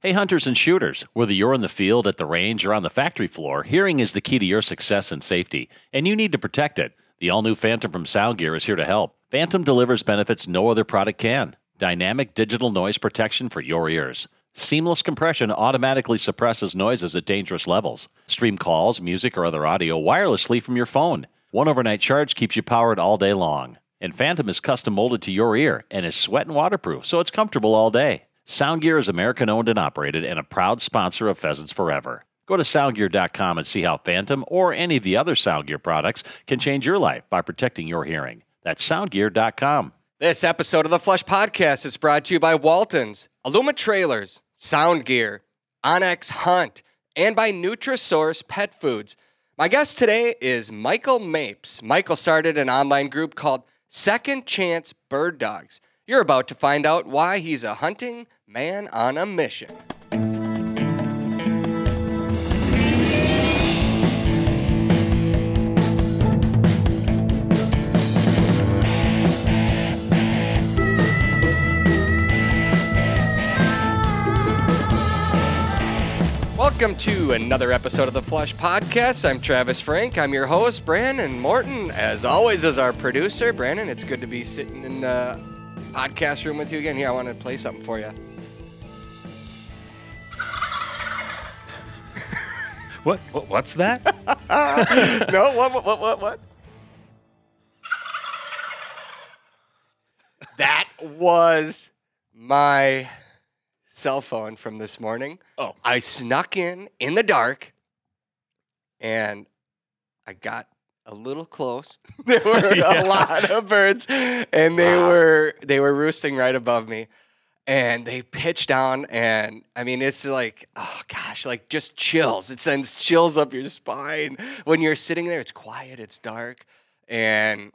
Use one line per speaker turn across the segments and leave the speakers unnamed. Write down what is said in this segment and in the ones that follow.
Hey, hunters and shooters, whether you're in the field, at the range, or on the factory floor, hearing is the key to your success and safety, and you need to protect it. The all new Phantom from Soundgear is here to help. Phantom delivers benefits no other product can dynamic digital noise protection for your ears. Seamless compression automatically suppresses noises at dangerous levels. Stream calls, music, or other audio wirelessly from your phone. One overnight charge keeps you powered all day long. And Phantom is custom molded to your ear and is sweat and waterproof, so it's comfortable all day. Soundgear is American owned and operated and a proud sponsor of Pheasants Forever. Go to soundgear.com and see how Phantom or any of the other Soundgear products can change your life by protecting your hearing. That's soundgear.com.
This episode of the Flush Podcast is brought to you by Waltons, Aluma Trailers, Soundgear, onX Hunt, and by Nutrisource Pet Foods. My guest today is Michael Mapes. Michael started an online group called Second Chance Bird Dogs. You're about to find out why he's a hunting man on a mission. Welcome to another episode of the Flush Podcast. I'm Travis Frank. I'm your host, Brandon Morton. As always, is our producer, Brandon. It's good to be sitting in the podcast room with you again. Here, I want to play something for you.
What, what what's that?
no, what, what, what, what, what? That was my cell phone from this morning.
Oh.
I snuck in in the dark and I got a little close. there were
Yeah.
a lot of birds and they
Wow.
were they were roosting right above me. And they pitch down and I mean it's like oh gosh, like just chills. It sends chills up your spine when you're sitting there. It's quiet, it's dark, and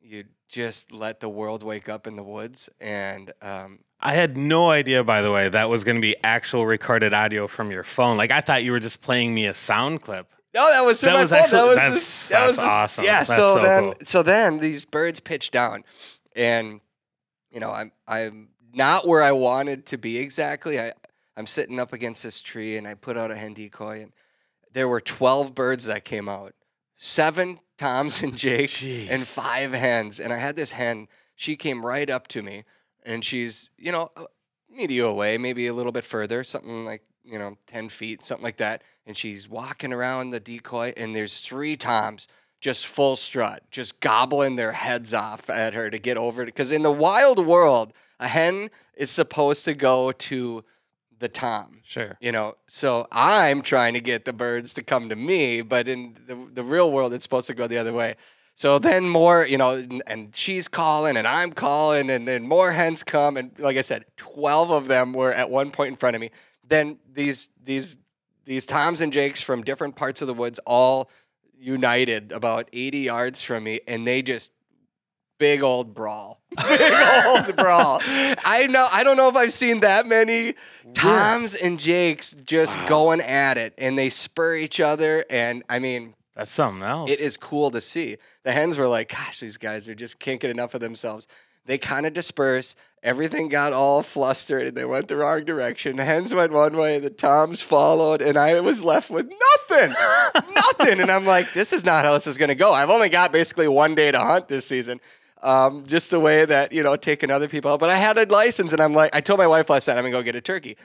you just let the world wake up in the woods and um,
I had no idea, by the way, that was going to be actual recorded audio from your phone. Like I thought you were just playing me a sound clip.
No, that was
That
my
was
phone.
actually-
that was
that's-
this- that
that's
was this-
awesome.
Yeah.
That's
so,
so
then,
cool.
so then these birds pitch down, and you know, I'm I'm not where I wanted to be exactly. I I'm sitting up against this tree, and I put out a hen decoy, and there were twelve birds that came out, seven toms and jakes, and five hens, and I had this hen. She came right up to me, and she's you know a media away, maybe a little bit further, something like you know ten feet, something like that, and she's walking around the decoy, and there's three toms just full strut, just gobbling their heads off at her to get over it. Because in the wild world, a hen is supposed to go to the tom.
Sure.
You know, so I'm trying to get the birds to come to me, but in the, the real world, it's supposed to go the other way. So then more, you know, and, and she's calling and I'm calling, and then more hens come, and like I said, twelve of them were at one point in front of me. Then these these these toms and jakes from different parts of the woods all united about 80 yards from me, and they just big old brawl, big old brawl. I know I don't know if I've seen that many Toms and Jakes just going at it, and they spur each other. And I mean,
That's something else.
it is cool to see. The hens were like, "Gosh, these guys are just can't get enough of themselves." They kind of disperse. Everything got all flustered, and they went the wrong direction. Hens went one way, the toms followed, and I was left with nothing, nothing. And I'm like, "This is not how this is going to go." I've only got basically one day to hunt this season. Um, just the way that you know taking other people out. But I had a license, and I'm like, I told my wife last night I'm gonna go get a turkey.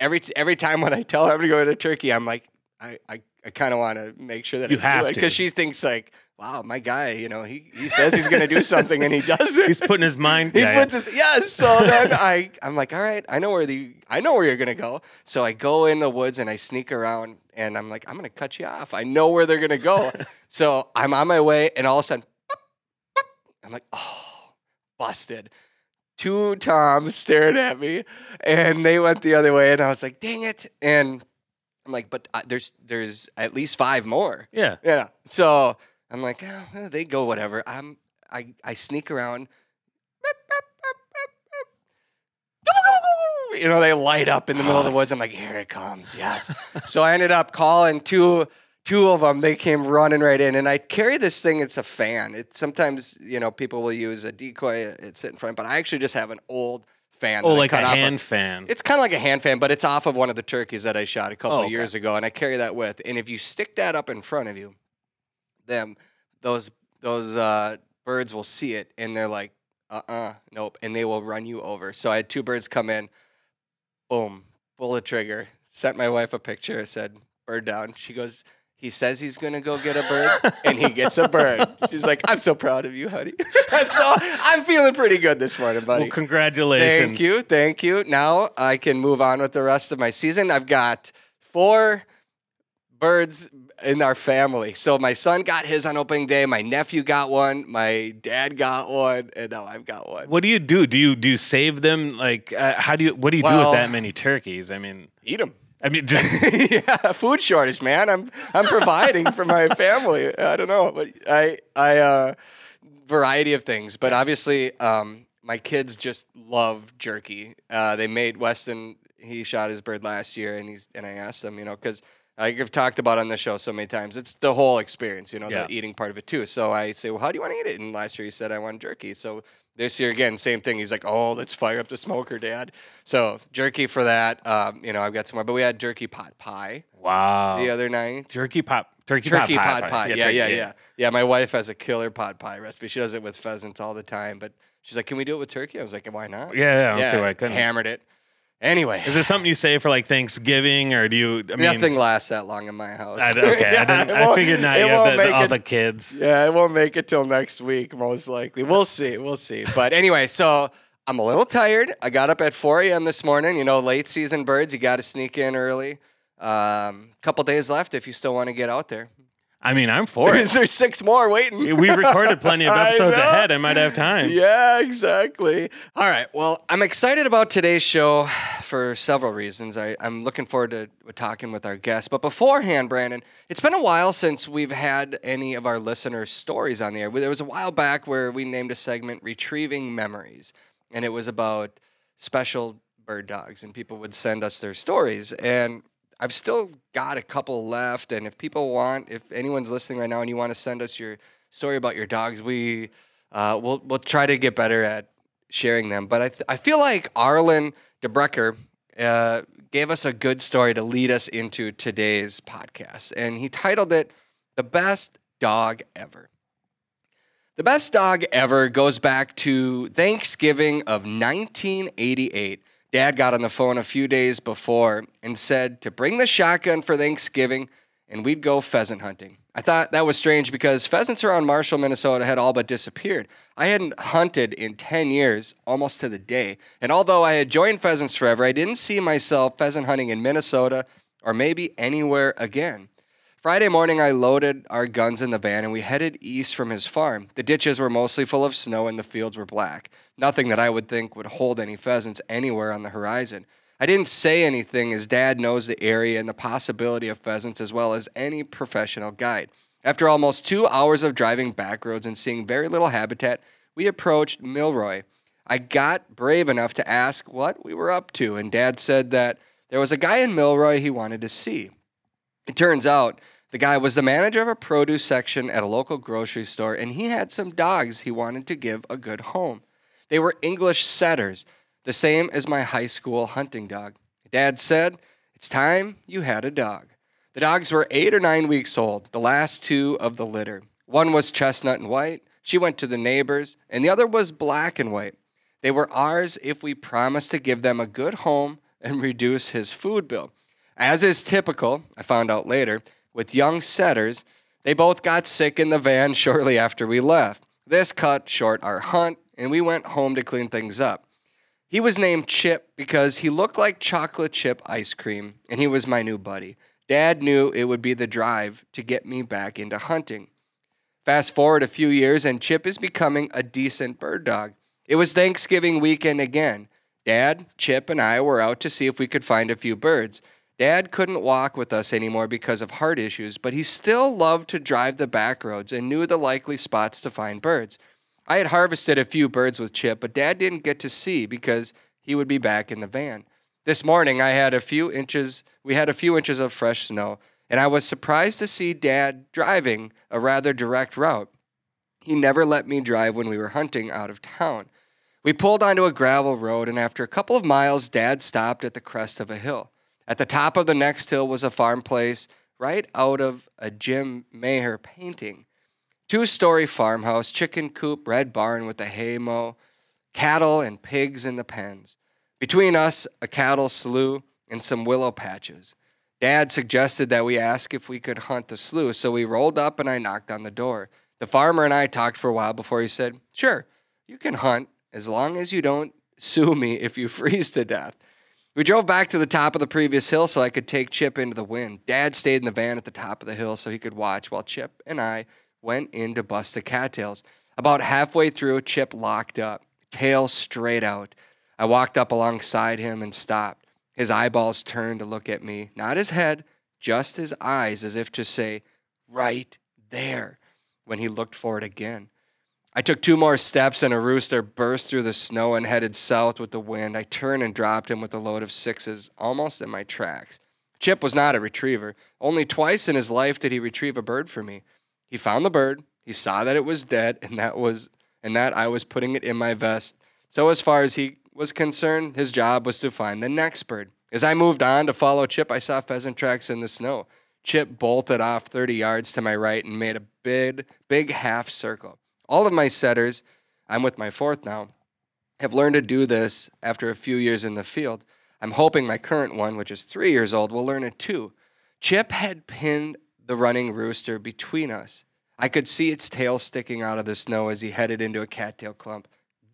Every every time when I tell her I'm gonna go get a turkey, I'm like, I I, I kind of want to make sure that
You
I
have
do it
to.
because she thinks like, wow, my guy, you know, he he says he's gonna do something and he doesn't.
He's putting his mind.
He
yeah,
puts his yes. So then I I'm like, all right, I know where the I know where you're gonna go. So I go in the woods and I sneak around and I'm like, I'm gonna cut you off. I know where they're gonna go. so I'm on my way and all of a sudden, I'm like, oh, busted. Two toms stared at me and they went the other way and I was like, dang it. And I'm like, but uh, there's there's at least five more.
yeah.
Yeah. So I'm like, oh, they go whatever. I'm I I sneak around. You know, they light up in the middle of the woods. I'm like, here it comes. Yes. so I ended up calling two two of them. They came running right in, and I carry this thing. It's a fan. It sometimes you know people will use a decoy. It's sit in front, but I actually just have an old fan.
Oh, like a
off of-
hand fan.
It's kind of like a hand fan, but it's off of one of the turkeys that I shot a couple
Oh, okay.
years ago, and I carry that with. And if you stick that up in front of you, them those those uh, birds will see it, and they're like, "Uh, uh nope," and they will run you over. So I had two birds come in, boom, pull the trigger. Sent my wife a picture. Said, "Bird down." She goes. He says he's gonna go get a bird, and he gets a bird. She's like, "I'm so proud of you, honey." so I'm feeling pretty good this morning, buddy.
well, congratulations.
Thank you, thank you. Now I can move on with the rest of my season. I've got four birds in our family. So my son got his on opening day. My nephew got one. My dad got one, and now I've got one.
What do you do? Do you do you save them? Like, uh, how do you? What do you do with that many turkeys? I mean,
Eat them.
I mean, just,
yeah, food shortage, man. I'm I'm providing for my family. I don't know, but I I uh, variety of things. But obviously, um, my kids just love jerky. Uh, they made Weston. He shot his bird last year, and he's and I asked him, you know, because like I've talked about on the show so many times, it's the whole experience, you know,
Yeah.
the eating part of it too. So I say, well, how do you want to eat it? And last year he said I want jerky. So this year again, same thing. He's like, oh, let's fire up the smoker, Dad. So jerky for that. Um, you know, I've got some more, but we had jerky pot pie
wow.
the other night.
Turkey pot. turkey,
Turkey
pot
pot
pie.
pie. Yeah,
turkey,
yeah, yeah, yeah. my wife has a killer pot pie recipe. She does it with pheasants all the time. But she's like, "Can we do it with turkey?" I was like, "Why not?"
Yeah, yeah, I don't see why I couldn't.
Hammered it. Anyway,
Is it something you say for like Thanksgiving, or do you? I mean,
nothing lasts that long in my house.
I, okay, I, didn't, I figured not.
it
You have
won't
the, all
it-
the kids.
Yeah, it won't make it till next week, most likely. We'll see. We'll see. But anyway, so I'm a little tired. I got up at 4 a.m. this morning. You know, late season birds, you got to sneak in early. Um, couple days left if you still want to get out there.
I mean, I'm for
There's,
it.
there's six more waiting.
We recorded plenty of episodes
know.
ahead. I might have time.
Yeah, exactly. All right. Well, I'm excited about today's show for several reasons. I, I'm looking forward to talking with our guests. But beforehand, Brandon, it's been a while since we've had any of our listeners' stories on the air. There was a while back where we named a segment Retrieving Memories, and it was about special bird dogs, and people would send us their stories. And I've still got a couple left, and if people want, if anyone's listening right now and you want to send us your story about your dogs, we uh, we'll we'll try to get better at sharing them. But I th- I feel like Arlen DeBrecker uh, gave us a good story to lead us into today's podcast, and he titled it "The Best Dog Ever." The best dog ever goes back to Thanksgiving of 1988. Dad got on the phone a few days before and said to bring the shotgun for Thanksgiving and we'd go pheasant hunting. I thought that was strange because pheasants around Marshall, Minnesota had all but disappeared. I hadn't hunted in 10 years, almost to the day. And although I had joined pheasants forever, I didn't see myself pheasant hunting in Minnesota or maybe anywhere again. Friday morning, I loaded our guns in the van and we headed east from his farm. The ditches were mostly full of snow and the fields were black. Nothing that I would think would hold any pheasants anywhere on the horizon. I didn't say anything as Dad knows the area and the possibility of pheasants as well as any professional guide. After almost two hours of driving back roads and seeing very little habitat, we approached Milroy. I got brave enough to ask what we were up to, and Dad said that there was a guy in Milroy he wanted to see. It turns out the guy was the manager of a produce section at a local grocery store, and he had some dogs he wanted to give a good home. They were English setters, the same as my high school hunting dog. Dad said, It's time you had a dog. The dogs were eight or nine weeks old, the last two of the litter. One was chestnut and white. She went to the neighbors, and the other was black and white. They were ours if we promised to give them a good home and reduce his food bill. As is typical, I found out later, with young setters, they both got sick in the van shortly after we left. This cut short our hunt, and we went home to clean things up. He was named Chip because he looked like chocolate chip ice cream, and he was my new buddy. Dad knew it would be the drive to get me back into hunting. Fast forward a few years, and Chip is becoming a decent bird dog. It was Thanksgiving weekend again. Dad, Chip, and I were out to see if we could find a few birds. Dad couldn't walk with us anymore because of heart issues, but he still loved to drive the back roads and knew the likely spots to find birds. I had harvested a few birds with Chip, but Dad didn't get to see because he would be back in the van. This morning I had a few inches we had a few inches of fresh snow, and I was surprised to see Dad driving a rather direct route. He never let me drive when we were hunting out of town. We pulled onto a gravel road, and after a couple of miles, Dad stopped at the crest of a hill. At the top of the next hill was a farm place right out of a Jim Maher painting. Two story farmhouse, chicken coop, red barn with a hay mow, cattle and pigs in the pens. Between us, a cattle slough and some willow patches. Dad suggested that we ask if we could hunt the slough, so we rolled up and I knocked on the door. The farmer and I talked for a while before he said, Sure, you can hunt as long as you don't sue me if you freeze to death. We drove back to the top of the previous hill so I could take Chip into the wind. Dad stayed in the van at the top of the hill so he could watch while Chip and I went in to bust the cattails. About halfway through, Chip locked up, tail straight out. I walked up alongside him and stopped. His eyeballs turned to look at me, not his head, just his eyes, as if to say, right there, when he looked for it again. I took two more steps and a rooster burst through the snow and headed south with the wind. I turned and dropped him with a load of sixes, almost in my tracks. Chip was not a retriever. Only twice in his life did he retrieve a bird for me. He found the bird, he saw that it was dead, and that was and that I was putting it in my vest. So as far as he was concerned, his job was to find the next bird. As I moved on to follow Chip, I saw pheasant tracks in the snow. Chip bolted off 30 yards to my right and made a big, big half circle. All of my setters, I'm with my fourth now, have learned to do this after a few years in the field. I'm hoping my current one, which is three years old, will learn it too. Chip had pinned the running rooster between us. I could see its tail sticking out of the snow as he headed into a cattail clump.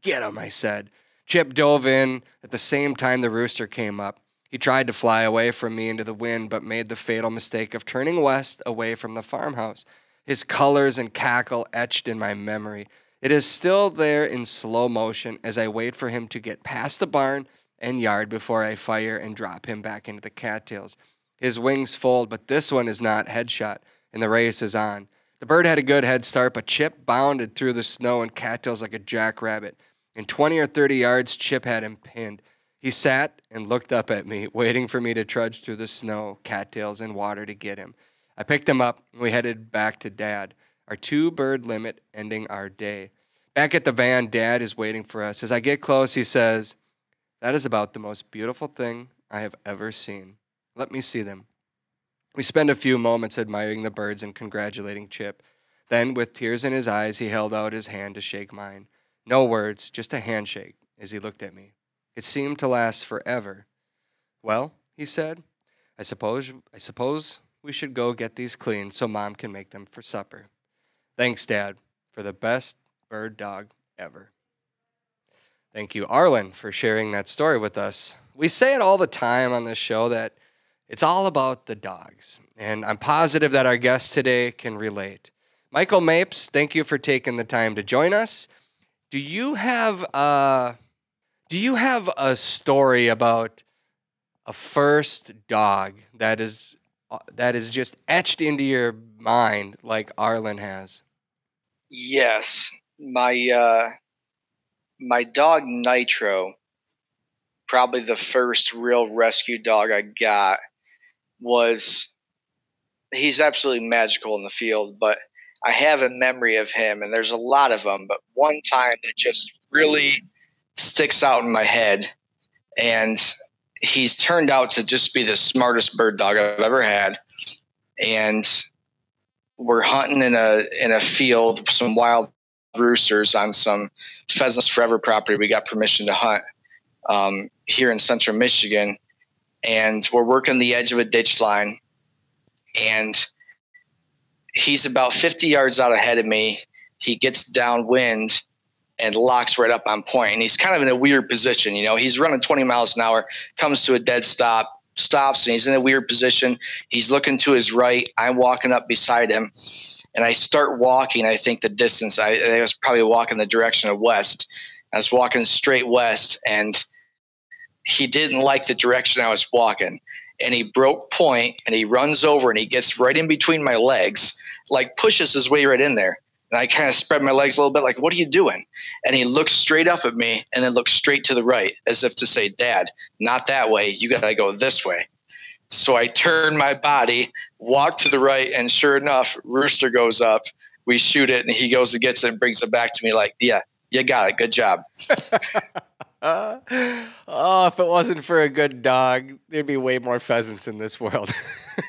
Get him, I said. Chip dove in at the same time the rooster came up. He tried to fly away from me into the wind, but made the fatal mistake of turning west away from the farmhouse. His colors and cackle etched in my memory. It is still there in slow motion as I wait for him to get past the barn and yard before I fire and drop him back into the cattails. His wings fold, but this one is not headshot, and the race is on. The bird had a good head start, but Chip bounded through the snow and cattails like a jackrabbit. In 20 or 30 yards, Chip had him pinned. He sat and looked up at me, waiting for me to trudge through the snow, cattails, and water to get him. I picked him up and we headed back to Dad, our two bird limit ending our day. Back at the van, Dad is waiting for us. As I get close, he says, That is about the most beautiful thing I have ever seen. Let me see them. We spend a few moments admiring the birds and congratulating Chip. Then, with tears in his eyes, he held out his hand to shake mine. No words, just a handshake as he looked at me. It seemed to last forever. Well, he said, I suppose I suppose we should go get these cleaned so mom can make them for supper. Thanks, Dad, for the best bird dog ever. Thank you, Arlen, for sharing that story with us. We say it all the time on this show that it's all about the dogs, and I'm positive that our guest today can relate. Michael Mapes, thank you for taking the time to join us. Do you have uh do you have a story about a first dog that is that is just etched into your mind like Arlen has?
Yes, my uh, my dog Nitro, probably the first real rescue dog I got, was he's absolutely magical in the field. But I have a memory of him, and there's a lot of them. But one time that just really sticks out in my head, and he's turned out to just be the smartest bird dog I've ever had. And we're hunting in a in a field, some wild roosters on some pheasants forever property. We got permission to hunt um, here in central Michigan, and we're working the edge of a ditch line, and he's about 50 yards out ahead of me. He gets downwind and locks right up on point. And he's kind of in a weird position. You know, he's running 20 miles an hour, comes to a dead stop, stops, and he's in a weird position. He's looking to his right. I'm walking up beside him. And I start walking, I think the distance, I, I was probably walking the direction of west. I was walking straight west, and he didn't like the direction I was walking. And he broke point and he runs over and he gets right in between my legs, like pushes his way right in there. And I kind of spread my legs a little bit, like, what are you doing? And he looks straight up at me and then looks straight to the right, as if to say, Dad, not that way. You got to go this way. So I turn my body, walk to the right, and sure enough, Rooster goes up. We shoot it, and he goes and gets it and brings it back to me, like, yeah, You got it. Good job.
Uh, oh, if it wasn't for a good dog, there'd be way more pheasants in this world.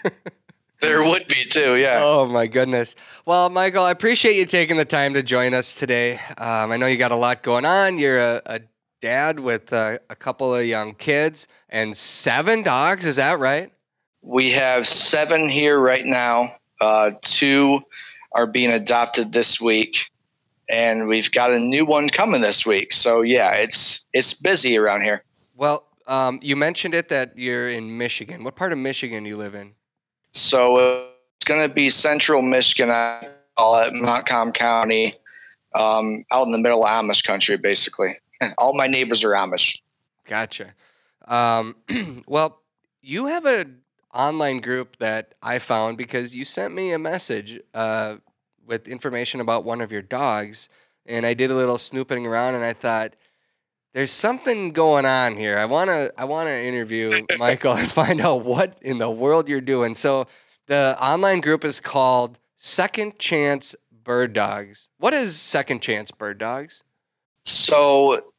There would be too, yeah.
oh my goodness. Well, Michael, I appreciate you taking the time to join us today. Um, I know you got a lot going on. You're a, a dad with uh, a couple of young kids and seven dogs. Is that right?
We have seven here right now. Uh, two are being adopted this week, and we've got a new one coming this week. So yeah, it's it's busy around here.
Well, um, you mentioned it that you're in Michigan. What part of Michigan do you live in?
So it's going to be central Michigan. I call it Montcalm County, um, out in the middle of Amish country, basically. All my neighbors are Amish.
Gotcha. Um, well, you have a online group that I found because you sent me a message uh, with information about one of your dogs, and I did a little snooping around, and I thought there's something going on here. I wanna I wanna interview Michael and find out what in the world you're doing. So the online group is called Second Chance Bird Dogs. What is Second Chance Bird Dogs?
So,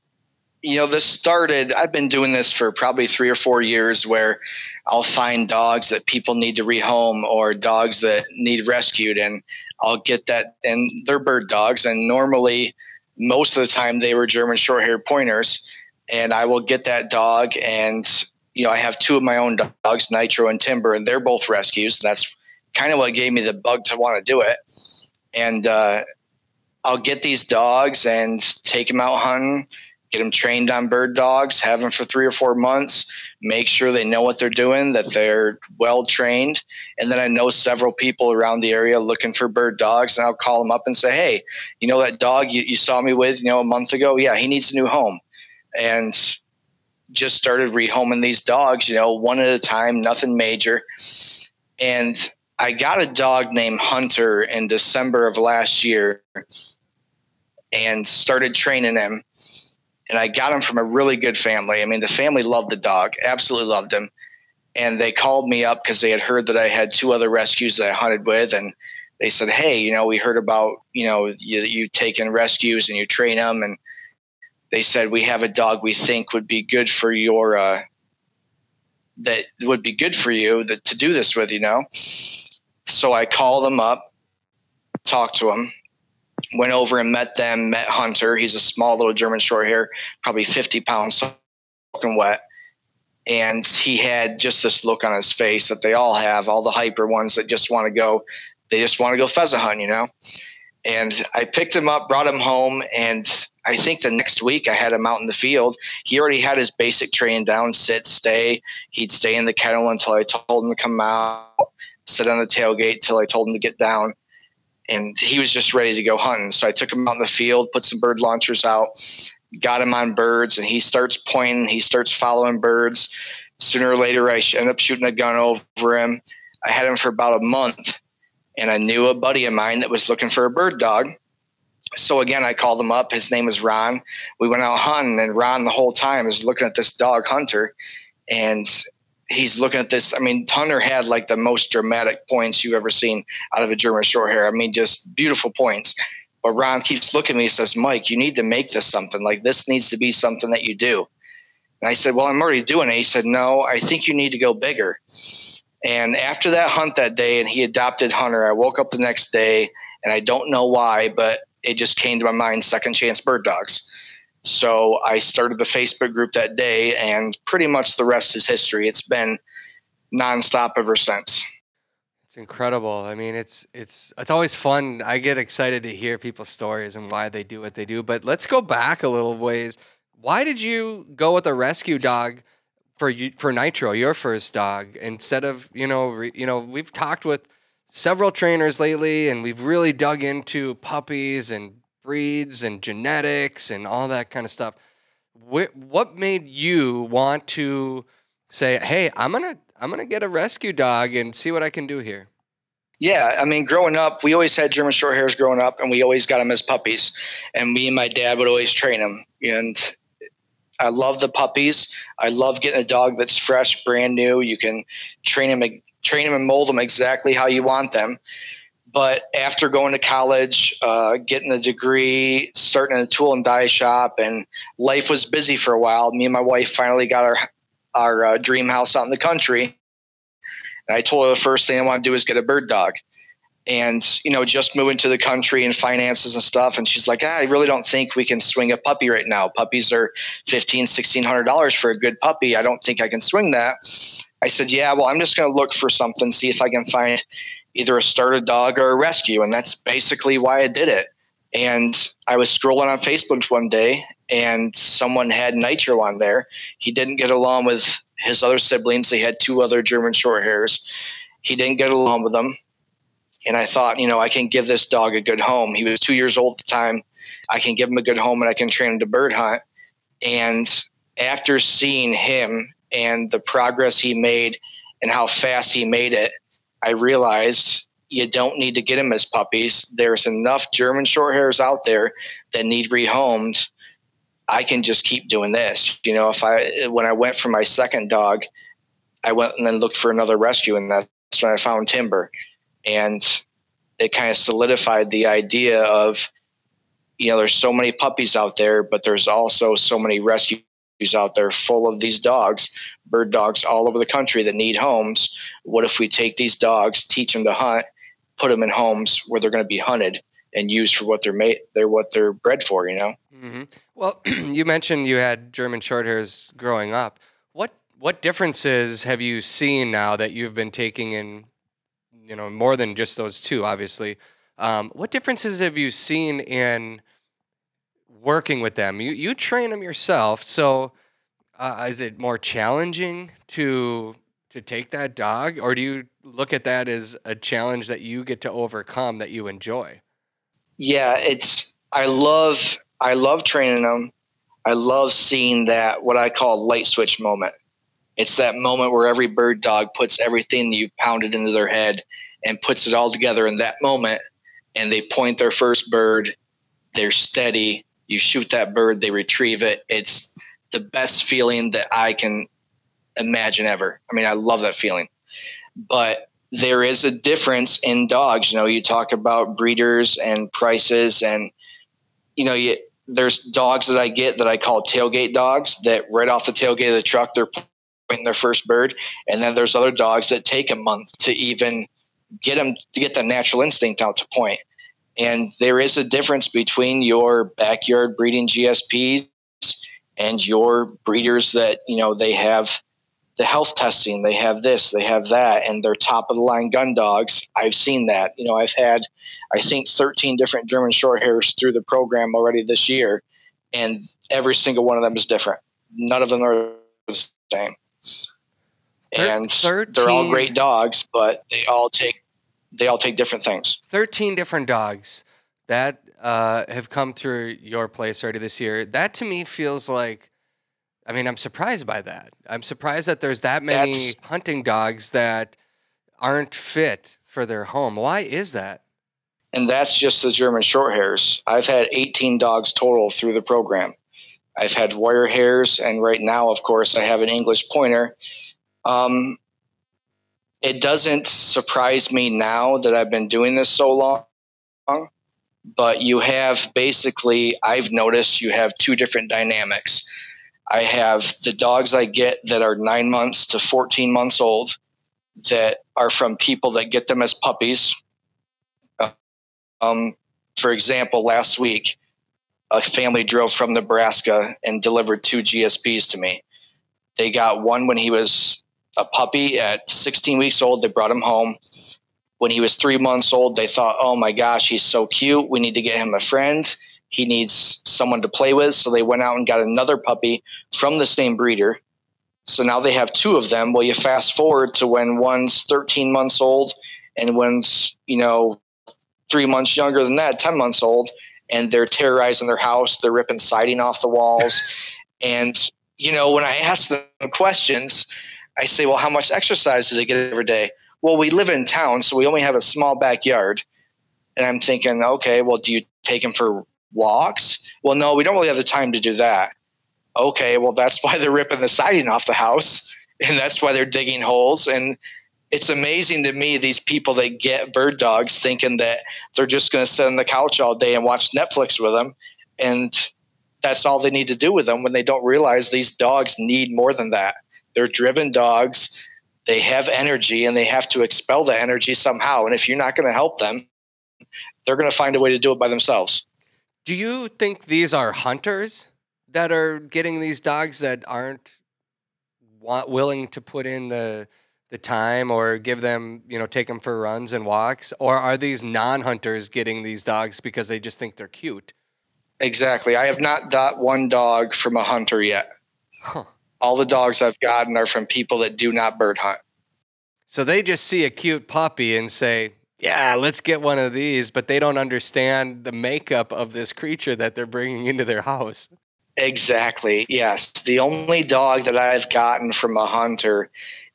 you know, this started, I've been doing this for probably three or four years where I'll find dogs that people need to rehome or dogs that need rescued, and I'll get that, and they're bird dogs. And normally, most of the time, they were German short haired pointers. And I will get that dog, and, you know, I have two of my own dogs, Nitro and Timber, and they're both rescues. That's kind of what gave me the bug to want to do it. And, uh, I'll get these dogs and take them out hunting, get them trained on bird dogs, have them for three or four months, make sure they know what they're doing, that they're well trained. And then I know several people around the area looking for bird dogs, and I'll call them up and say, Hey, you know that dog you, you saw me with, you know, a month ago? Yeah, he needs a new home. And just started rehoming these dogs, you know, one at a time, nothing major. And I got a dog named Hunter in December of last year and started training him. And I got him from a really good family. I mean, the family loved the dog, absolutely loved him. And they called me up because they had heard that I had two other rescues that I hunted with. And they said, Hey, you know, we heard about, you know, you, you take in rescues and you train them. And they said, We have a dog we think would be good for your, uh, that would be good for you that, to do this with, you know? So I called them up, talked to him, went over and met them, met Hunter. He's a small little German short hair, probably 50 pounds, soaking wet. And he had just this look on his face that they all have, all the hyper ones that just want to go, they just want to go pheasant hunt, you know? And I picked him up, brought him home, and I think the next week I had him out in the field. He already had his basic training down sit, stay. He'd stay in the kennel until I told him to come out, sit on the tailgate till I told him to get down and he was just ready to go hunting. So I took him out in the field, put some bird launchers out, got him on birds, and he starts pointing. He starts following birds. Sooner or later, I end up shooting a gun over him. I had him for about a month, and I knew a buddy of mine that was looking for a bird dog. So again, I called him up. His name is Ron. We went out hunting, and Ron the whole time is looking at this dog Hunter, and he's looking at this. I mean, Hunter had like the most dramatic points you've ever seen out of a German short hair. I mean, just beautiful points. But Ron keeps looking at me and says, Mike, you need to make this something. Like this needs to be something that you do. And I said, Well, I'm already doing it. He said, No, I think you need to go bigger. And after that hunt that day, and he adopted Hunter, I woke up the next day and I don't know why, but it just came to my mind second chance bird dogs. So I started the Facebook group that day, and pretty much the rest is history. It's been nonstop ever since.
It's incredible. I mean, it's it's it's always fun. I get excited to hear people's stories and why they do what they do. But let's go back a little ways. Why did you go with a rescue dog for you for Nitro, your first dog, instead of you know re, you know we've talked with several trainers lately, and we've really dug into puppies and breeds and genetics and all that kind of stuff. What made you want to say, "Hey, I'm gonna I'm gonna get a rescue dog and see what I can do here"?
Yeah, I mean, growing up, we always had German short hairs growing up, and we always got them as puppies. And me and my dad would always train them. And I love the puppies. I love getting a dog that's fresh, brand new. You can train them, train them, and mold them exactly how you want them. But after going to college, uh, getting a degree, starting a tool and die shop, and life was busy for a while. Me and my wife finally got our our uh, dream house out in the country. And I told her the first thing I want to do is get a bird dog and you know just moving to the country and finances and stuff and she's like ah, i really don't think we can swing a puppy right now puppies are 15 1600 dollars for a good puppy i don't think i can swing that i said yeah well i'm just going to look for something see if i can find either a started dog or a rescue and that's basically why i did it and i was scrolling on facebook one day and someone had nitro on there he didn't get along with his other siblings they had two other german short hairs he didn't get along with them and I thought, you know, I can give this dog a good home. He was two years old at the time. I can give him a good home and I can train him to bird hunt. And after seeing him and the progress he made and how fast he made it, I realized you don't need to get them as puppies. There's enough German short hairs out there that need rehomed. I can just keep doing this. You know, if I when I went for my second dog, I went and then looked for another rescue, and that's when I found Timber and it kind of solidified the idea of you know there's so many puppies out there but there's also so many rescues out there full of these dogs bird dogs all over the country that need homes what if we take these dogs teach them to hunt put them in homes where they're going to be hunted and used for what they're made they're what they're bred for you know
mm-hmm. well you mentioned you had german shorthairs growing up what what differences have you seen now that you've been taking in you know more than just those two, obviously. Um, what differences have you seen in working with them? You you train them yourself, so uh, is it more challenging to to take that dog, or do you look at that as a challenge that you get to overcome that you enjoy?
Yeah, it's I love I love training them. I love seeing that what I call light switch moment. It's that moment where every bird dog puts everything that you pounded into their head and puts it all together in that moment. And they point their first bird. They're steady. You shoot that bird, they retrieve it. It's the best feeling that I can imagine ever. I mean, I love that feeling. But there is a difference in dogs. You know, you talk about breeders and prices, and you know, you, there's dogs that I get that I call tailgate dogs. That right off the tailgate of the truck, they're pointing their first bird, and then there's other dogs that take a month to even get them to get the natural instinct out to point. And there is a difference between your backyard breeding GSPs and your breeders that, you know, they have the health testing, they have this, they have that, and they're top of the line gun dogs. I've seen that. You know, I've had, I think, 13 different German short hairs through the program already this year, and every single one of them is different. None of them are the same and 13, they're all great dogs, but they all take they all take different things.
Thirteen different dogs that uh, have come through your place already this year. That to me feels like. I mean, I'm surprised by that. I'm surprised that there's that many That's, hunting dogs that aren't fit for their home. Why is that?
And that's just the German Shorthairs. I've had 18 dogs total through the program. I've had wire hairs, and right now, of course, I have an English pointer um, it doesn't surprise me now that I've been doing this so long, but you have basically, I've noticed you have two different dynamics. I have the dogs I get that are nine months to 14 months old that are from people that get them as puppies. Um, for example, last week, a family drove from Nebraska and delivered two GSPs to me. They got one when he was a puppy at 16 weeks old. They brought him home. When he was three months old, they thought, oh my gosh, he's so cute. We need to get him a friend. He needs someone to play with. So they went out and got another puppy from the same breeder. So now they have two of them. Well, you fast forward to when one's 13 months old and one's, you know, three months younger than that, 10 months old, and they're terrorizing their house. They're ripping siding off the walls. and, you know, when I ask them questions, I say, well, how much exercise do they get every day? Well, we live in town, so we only have a small backyard. And I'm thinking, okay, well, do you take them for walks? Well, no, we don't really have the time to do that. Okay, well, that's why they're ripping the siding off the house, and that's why they're digging holes. And it's amazing to me these people that get bird dogs thinking that they're just going to sit on the couch all day and watch Netflix with them, and that's all they need to do with them when they don't realize these dogs need more than that. They're driven dogs. They have energy and they have to expel the energy somehow. And if you're not going to help them, they're going to find a way to do it by themselves.
Do you think these are hunters that are getting these dogs that aren't want, willing to put in the the time or give them, you know, take them for runs and walks? Or are these non hunters getting these dogs because they just think they're cute?
Exactly. I have not got one dog from a hunter yet.
Huh.
All the dogs I've gotten are from people that do not bird hunt.
So they just see a cute puppy and say, yeah, let's get one of these, but they don't understand the makeup of this creature that they're bringing into their house.
Exactly. Yes. The only dog that I've gotten from a hunter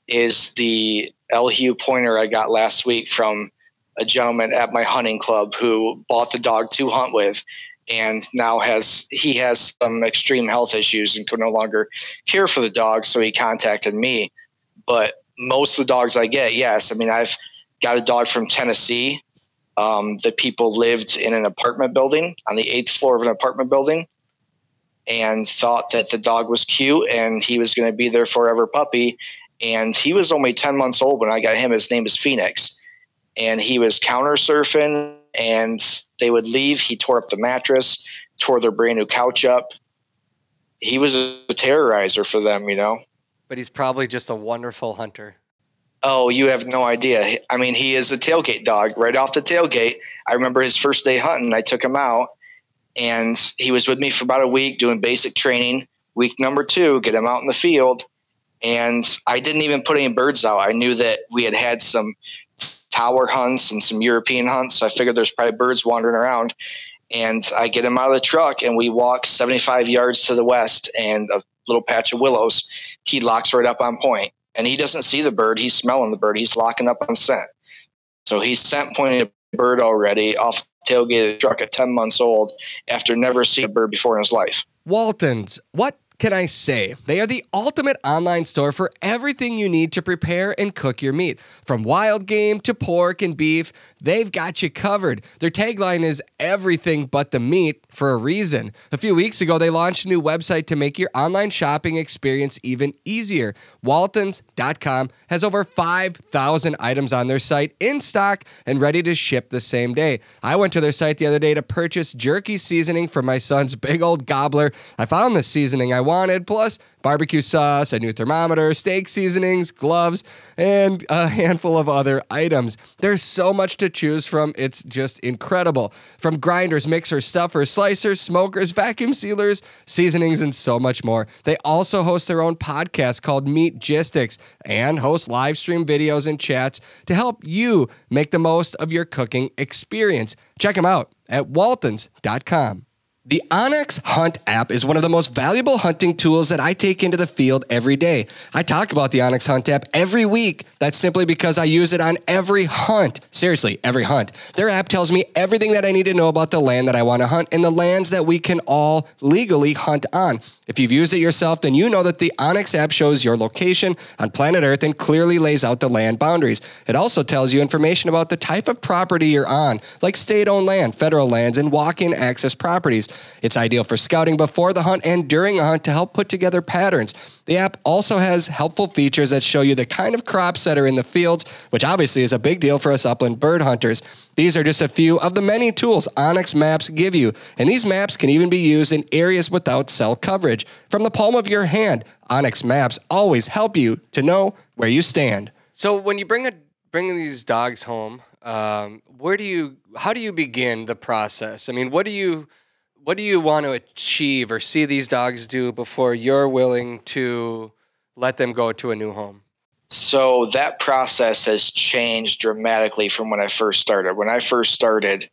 is the Elhew pointer I got last week from a gentleman at my hunting club who bought the dog to hunt with and now has he has some extreme health issues and could no longer care for the dog so he contacted me but most of the dogs i get yes i mean i've got a dog from tennessee um, the people lived in an apartment building on the eighth floor of an apartment building and thought that the dog was cute and he was going to be their forever puppy and he was only 10 months old when I got him. His name is Phoenix. And he was counter surfing, and they would leave. He tore up the mattress, tore their brand new couch up. He was a terrorizer for them, you know.
But he's probably just a wonderful hunter.
Oh, you have no idea. I mean, he is a tailgate dog. Right off the tailgate, I remember his first day hunting. I took him out, and he was with me for about a week doing basic training. Week number two, get him out in the field and I didn't even put any birds out. I knew that we had had some tower hunts and some European hunts. So I figured there's probably birds wandering around. And I get him out of the truck and we walk 75 yards to the west and a little patch of willows. He locks right up on point and he doesn't see the bird. He's smelling the bird. He's locking up on scent. So he's scent pointing a bird already off the tailgate of the truck at 10 months old after never seeing a bird before in his life.
Waltons, what can I say? They are the ultimate online store for everything you need to prepare and cook your meat. From wild game to pork and beef, they've got you covered. Their tagline is everything but the meat for a reason. A few weeks ago, they launched a new website to make your online shopping experience even easier. Waltons.com has over 5,000 items on their site in stock and ready to ship the same day. I went to their site the other day to purchase jerky seasoning for my son's big old gobbler. I found the seasoning I wanted, plus barbecue sauce, a new thermometer, steak seasonings, gloves, and a handful of other items. There's so much to choose from, it's just incredible. From grinders, mixers, stuffers, slicers, smokers, vacuum sealers, seasonings, and so much more. They also host their own podcast called Meatgistics and host live stream videos and chats to help you make the most of your cooking experience. Check them out at waltons.com. The onX Hunt app is one of the most valuable hunting tools that I take into the field every day. I talk about the onX Hunt app every week. That's simply because I use it on every hunt. Seriously, every hunt. Their app tells me everything that I need to know about the land that I want to hunt and the lands that we can all legally hunt on. If you've used it yourself, then you know that the onX app shows your location on planet Earth and clearly lays out the land boundaries. It also tells you information about the type of property you're on, like state owned land, federal lands, and walk in access properties. It's ideal for scouting before the hunt and during a hunt to help put together patterns. The app also has helpful features that show you the kind of crops that are in the fields, which obviously is a big deal for us upland bird hunters. These are just a few of the many tools onX Maps give you, and these maps can even be used in areas without cell coverage. From the palm of your hand, onX Maps always help you to know where you stand. So when you bring a bring these dogs home, um, where do you how do you begin the process? I mean, what do you what do you want to achieve or see these dogs do before you're willing to let them go to a new home? So that process has changed dramatically from when I first started. When I first started,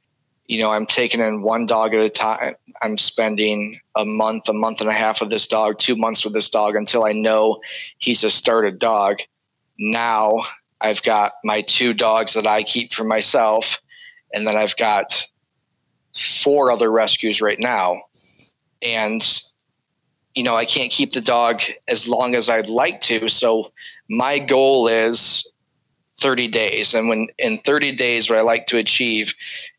you know, I'm taking in one dog at a time. I'm spending a month, a month and a half with this dog, two months with this dog until I know he's a started dog. Now I've got my two dogs that I keep for myself, and then I've got four other rescues right now. And, you know, I can't keep the dog as long as I'd like to. So my goal is
30 days. And when in 30 days, what I like to achieve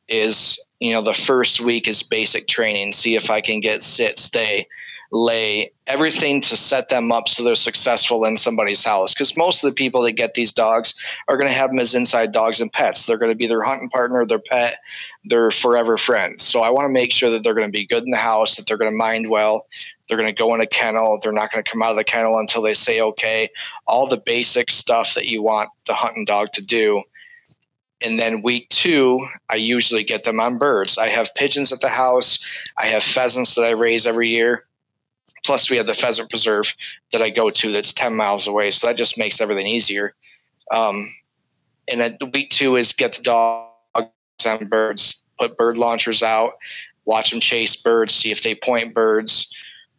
is, you know, the first week is basic training, see if I can get sit, stay, lay, everything to set them up so they're successful in somebody's house. Because most of the people that get these dogs are going to have them as inside dogs and pets. They're going to be their hunting partner, their pet, their forever friend. So I want to make sure that they're going to be good in the house, that they're going to mind well, they're going to go in a kennel. They're not going to come out of the kennel until they say okay. All the basic stuff that you want the hunting dog to do. And then week two, I usually get them on birds. I have pigeons at the house. I have pheasants that I raise every year. Plus, we have the pheasant preserve that I go to that's 10 miles away. So that just makes everything easier. Um, and at the week two is get the dogs on birds, put bird launchers out, watch them chase birds, see if they point birds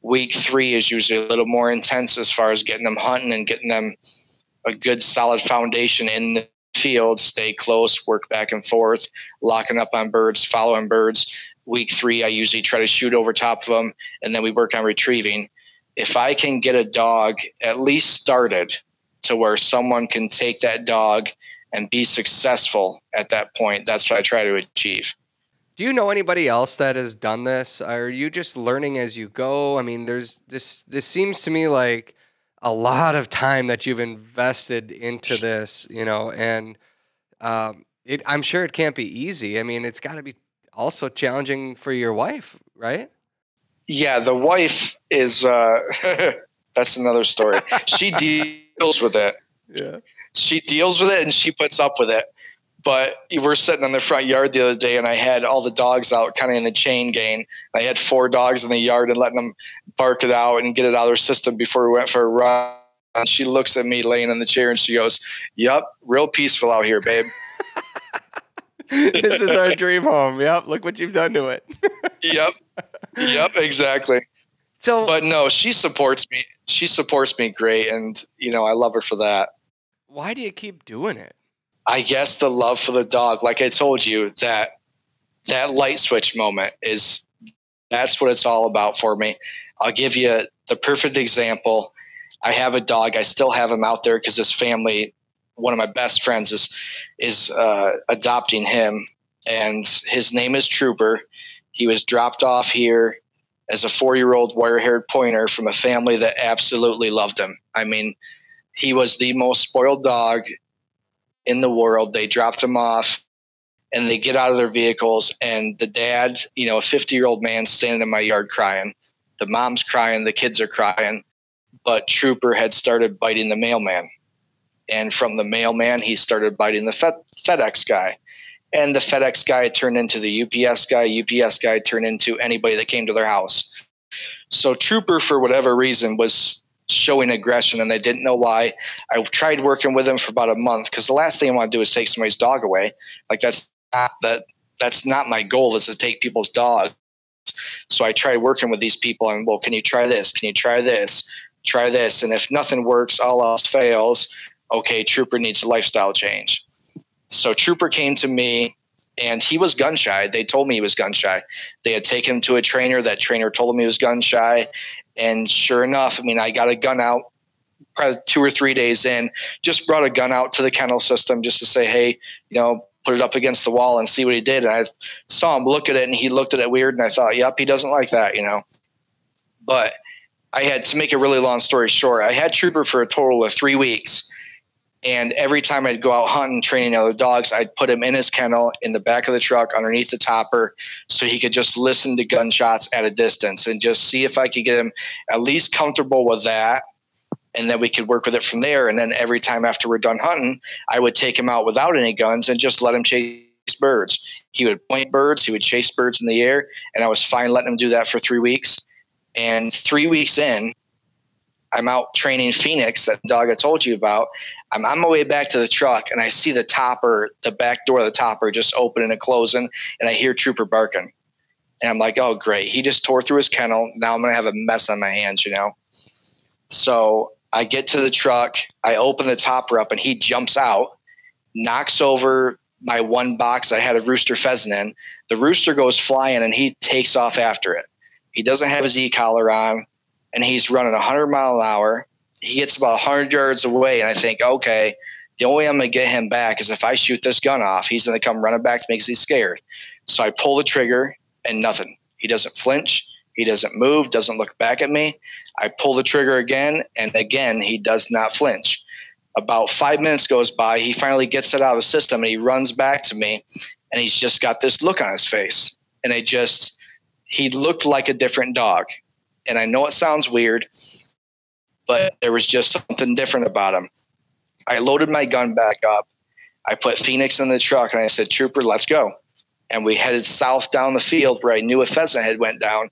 week three is usually a little more intense as far as getting them hunting and getting them a good solid foundation in the field, stay close, work back and forth, locking up on birds, following birds. Week three, I usually try to shoot over top of them, and then we work on retrieving. If I can get a dog at least started to where someone can take that dog and be successful at that point, that's what I try to achieve.
Do you know anybody else that has done this? Are you just learning as you go? I mean, there's this. This seems to me like a lot of time that you've invested into this, you know, and um, it, I'm sure it can't be easy. I mean, it's got to be also challenging for your wife, right?
Yeah, the wife is. Uh, that's another story. she deals with it.
Yeah.
She deals with it and she puts up with it but we were sitting in the front yard the other day and I had all the dogs out kind of in the chain gang. I had four dogs in the yard and letting them bark it out and get it out of their system before we went for a run. And she looks at me laying in the chair and she goes, Yep, real peaceful out here, babe.
this is our dream home. Yep, look what you've done to it.
yep. Yep, exactly.
So
But no, she supports me. She supports me great and you know, I love her for that.
Why do you keep doing it?
I guess the love for the dog, like I told you, that that light switch moment is that's what it's all about for me. I'll give you the perfect example. I have a dog. I still have him out there because his family, one of my best friends, is is uh, adopting him, and his name is Trooper. He was dropped off here as a four year old wire haired pointer from a family that absolutely loved him. I mean, he was the most spoiled dog in the world. They dropped him off and they get out of their vehicles and the dad, you know, a 50 year old man standing in my yard crying. The mom's crying, the kids are crying, but Trooper had started biting the mailman. And from the mailman, he started biting the Fed- FedEx guy. And the FedEx guy turned into the UPS guy. UPS guy turned into anybody that came to their house. So Trooper, for whatever reason, was showing aggression and they didn't know why. I tried working with them for about a month because the last thing I want to do is take somebody's dog away. Like that's not that that's not my goal is to take people's dogs. So I tried working with these people and well, can you try this? Can you try this? Try this. And if nothing works, all else fails, okay, Trooper needs a lifestyle change. So Trooper came to me and he was gun shy. They told me he was gun shy. They had taken him to a trainer. That trainer told him he was gun shy. And sure enough, I mean, I got a gun out probably two or three days in, just brought a gun out to the kennel system just to say, hey, you know, put it up against the wall and see what he did. And I saw him look at it and he looked at it weird. And I thought, yep, he doesn't like that, you know. But I had to make a really long story short. I had Trooper for a total of three weeks. And every time I'd go out hunting, training other dogs, I'd put him in his kennel in the back of the truck underneath the topper so he could just listen to gunshots at a distance and just see if I could get him at least comfortable with that. And then we could work with it from there. And then every time after we're done hunting, I would take him out without any guns and just let him chase birds. He would point birds, he would chase birds in the air. And I was fine letting him do that for three weeks. And three weeks in, I'm out training Phoenix, that dog I told you about. I'm on my way back to the truck and I see the topper, the back door of the topper just opening and closing, and I hear Trooper barking. And I'm like, oh, great. He just tore through his kennel. Now I'm going to have a mess on my hands, you know? So I get to the truck, I open the topper up, and he jumps out, knocks over my one box I had a rooster pheasant in. The rooster goes flying and he takes off after it. He doesn't have his e collar on and he's running 100 mile an hour. He gets about 100 yards away, and I think, okay, The only way I'm going to get him back is if I shoot this gun off. He's going to come running back to me because he's scared. So I pull the trigger and nothing. He doesn't flinch. He doesn't move, doesn't look back at me. I pull the trigger again, and again, he does not flinch. About five minutes goes by. He finally gets it out of the system and he runs back to me, and he's just got this look on his face. And I just, he looked like a different dog. And I know it sounds weird, but there was just something different about him. I loaded my gun back up. I put Phoenix in the truck and I said, Trooper, let's go. And we headed south down the field where I knew a pheasant had went down.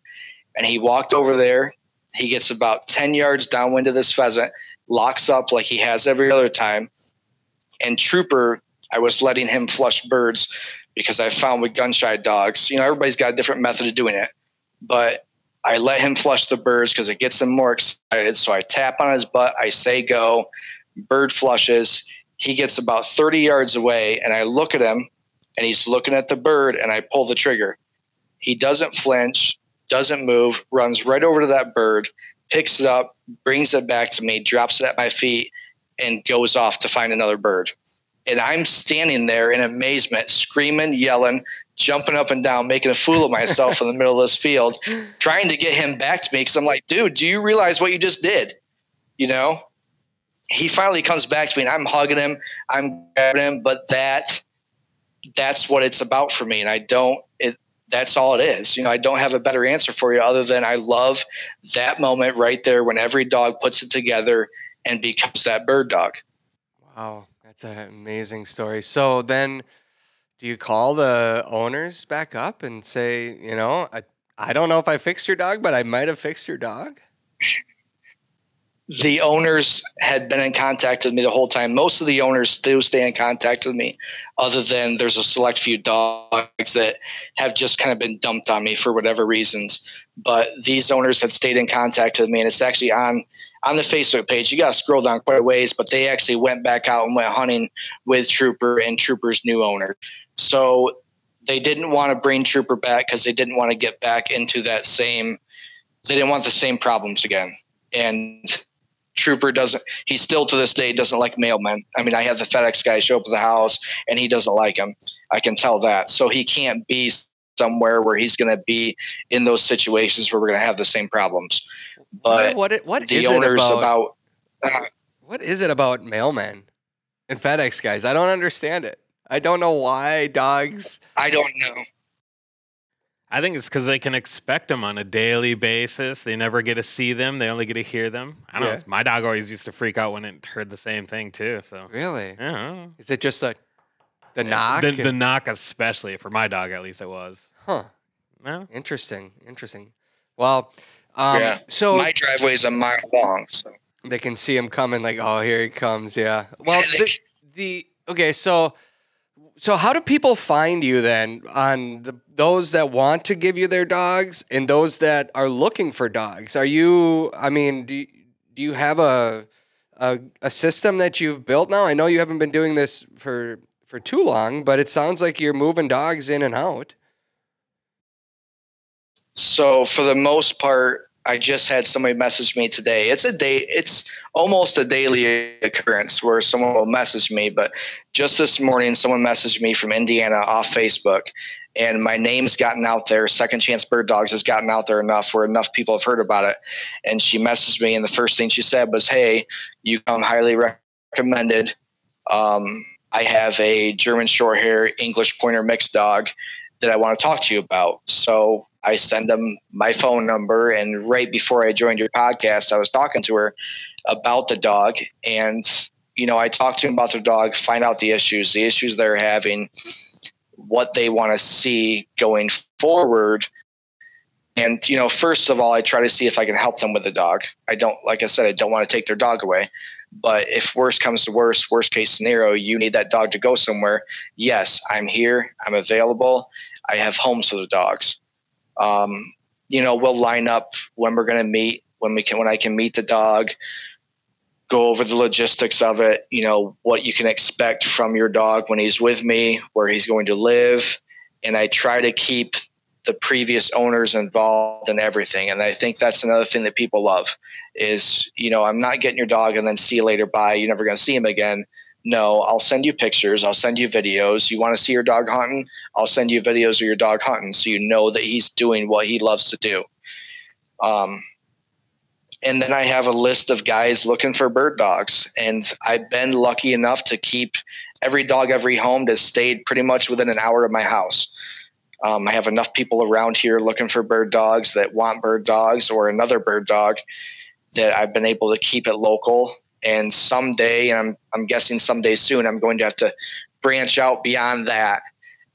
And he walked over there. He gets about 10 yards downwind of this pheasant, locks up like he has every other time. And Trooper, I was letting him flush birds because I found with gun shy dogs, you know, everybody's got a different method of doing it. But I let him flush the birds because it gets him more excited. So I tap on his butt, I say go, bird flushes. He gets about 30 yards away, and I look at him, and he's looking at the bird, and I pull the trigger. He doesn't flinch, doesn't move, runs right over to that bird, picks it up, brings it back to me, drops it at my feet, and goes off to find another bird. And I'm standing there in amazement, screaming, yelling, jumping up and down, making a fool of myself in the middle of this field, trying to get him back to me because I'm like, dude, do you realize what you just did? You know? He finally comes back to me and I'm hugging him, I'm grabbing him, but that that's what it's about for me. And I don't it that's all it is. You know, I don't have a better answer for you other than I love that moment right there when every dog puts it together and becomes that bird dog.
Wow, that's an amazing story. So then do you call the owners back up and say, you know, I, I don't know if I fixed your dog, but I might have fixed your dog?
the owners had been in contact with me the whole time. Most of the owners still stay in contact with me, other than there's a select few dogs that have just kind of been dumped on me for whatever reasons. But these owners had stayed in contact with me, and it's actually on on the Facebook page. You got to scroll down quite a ways, but they actually went back out and went hunting with Trooper and Trooper's new owner. So they didn't want to bring Trooper back because they didn't want to get back into that same. They didn't want the same problems again, and Trooper doesn't. He still to this day doesn't like mailmen. I mean, I have the FedEx guy show up at the house, and he doesn't like him. I can tell that. So he can't be somewhere where he's going to be in those situations where we're going to have the same problems. But
what it, what
the
is
owners
it about,
about uh,
what is it about mailmen and FedEx guys? I don't understand it. I don't know why dogs.
I don't know.
I think it's because they can expect them on a daily basis. They never get to see them; they only get to hear them. I don't
Yeah.
know. My dog always used to freak out when it heard the same thing too. So
Really?
yeah, I don't know.
Is it just like the knock?
the, the knock, especially for my dog, at least it was.
huh.
No,
Interesting. Interesting. Well, um,
yeah.
so
my driveway is a mile long, so
they can see him coming. Like, oh, here he comes. Yeah. Well, the, the okay. So, so how do people find you then? On the, those that want to give you their dogs and those that are looking for dogs. Are you? I mean, do you, do you have a, a a system that you've built now? I know you haven't been doing this for for too long, but it sounds like you're moving dogs in and out.
So for the most part, I just had somebody message me today. It's a day. It's almost a daily occurrence where someone will message me. But just this morning, someone messaged me from Indiana off Facebook, and my name's gotten out there. Second Chance Bird Dogs has gotten out there enough where enough people have heard about it. And she messaged me, and the first thing she said was, "Hey, you come highly recommended. Um, I have a German Shorthair English Pointer mixed dog that I want to talk to you about." So I send them my phone number. And right before I joined your podcast, I was talking to her about the dog. And, you know, I talked to them about their dog, find out the issues, the issues they're having, what they want to see going forward. And, you know, first of all, I try to see if I can help them with the dog. I don't, like I said, I don't want to take their dog away. But if worst comes to worst, worst case scenario, you need that dog to go somewhere. Yes, I'm here. I'm available. I have homes for the dogs um, you know we'll line up when we're going to meet when we can when i can meet the dog go over the logistics of it you know what you can expect from your dog when he's with me where he's going to live. And i try to keep the previous owners involved in everything. And i think that's another thing that people love is you know i'm not getting your dog and then see you later bye you're never going to see him again No, I'll send you pictures. I'll send you videos. You want to see your dog hunting? I'll send you videos of your dog hunting so you know that he's doing what he loves to do. Um, and then I have a list of guys looking for bird dogs. And I've been lucky enough to keep every dog, every home has stayed pretty much within an hour of my house. Um, I have enough people around here looking for bird dogs that want bird dogs or another bird dog that I've been able to keep it local. And someday, and I'm, I'm guessing someday soon, I'm going to have to branch out beyond that.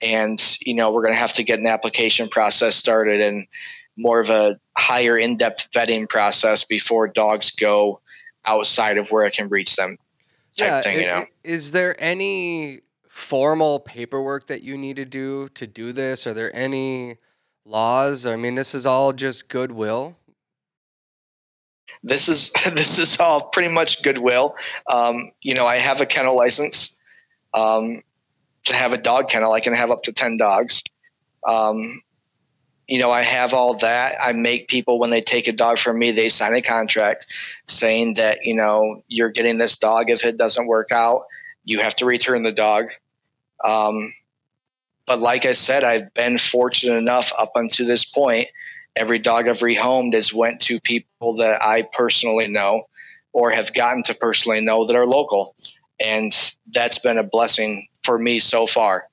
And, you know, we're going to have to get an application process started and more of a higher in depth vetting process before dogs go outside of where I can reach them type
yeah,
thing, you know?
Is there any formal paperwork that you need to do to do this? Are there any laws? I mean, this is all just goodwill.
This is this is all pretty much goodwill. Um, you know, I have a kennel license. Um, to have a dog kennel, I can have up to ten dogs. Um, you know, I have all that. I make people when they take a dog from me, they sign a contract saying that you know you're getting this dog. If it doesn't work out, you have to return the dog. Um, but like I said, I've been fortunate enough up until this point every dog I've rehomed has went to people that I personally know or have gotten to personally know that are local. And that's been a blessing for me so far.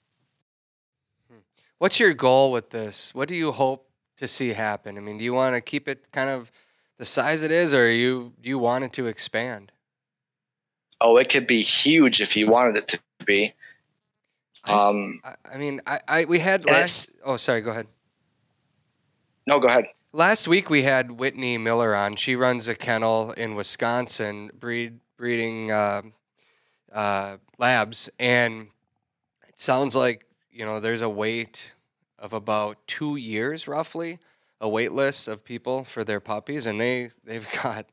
What's your goal with this? What do you hope to see happen? I mean, do you want to keep it kind of the size it is, or you do you want it to expand?
Oh, it could be huge if you wanted it to be.
I
Um,
I, I mean, I, I we had last. Oh, sorry. Go ahead.
No, go ahead.
Last week we had Whitney Miller on. She runs a kennel in Wisconsin, breed breeding uh, uh, labs, and it sounds like you know there's a wait of about two years, roughly, a wait list of people for their puppies, and they they've got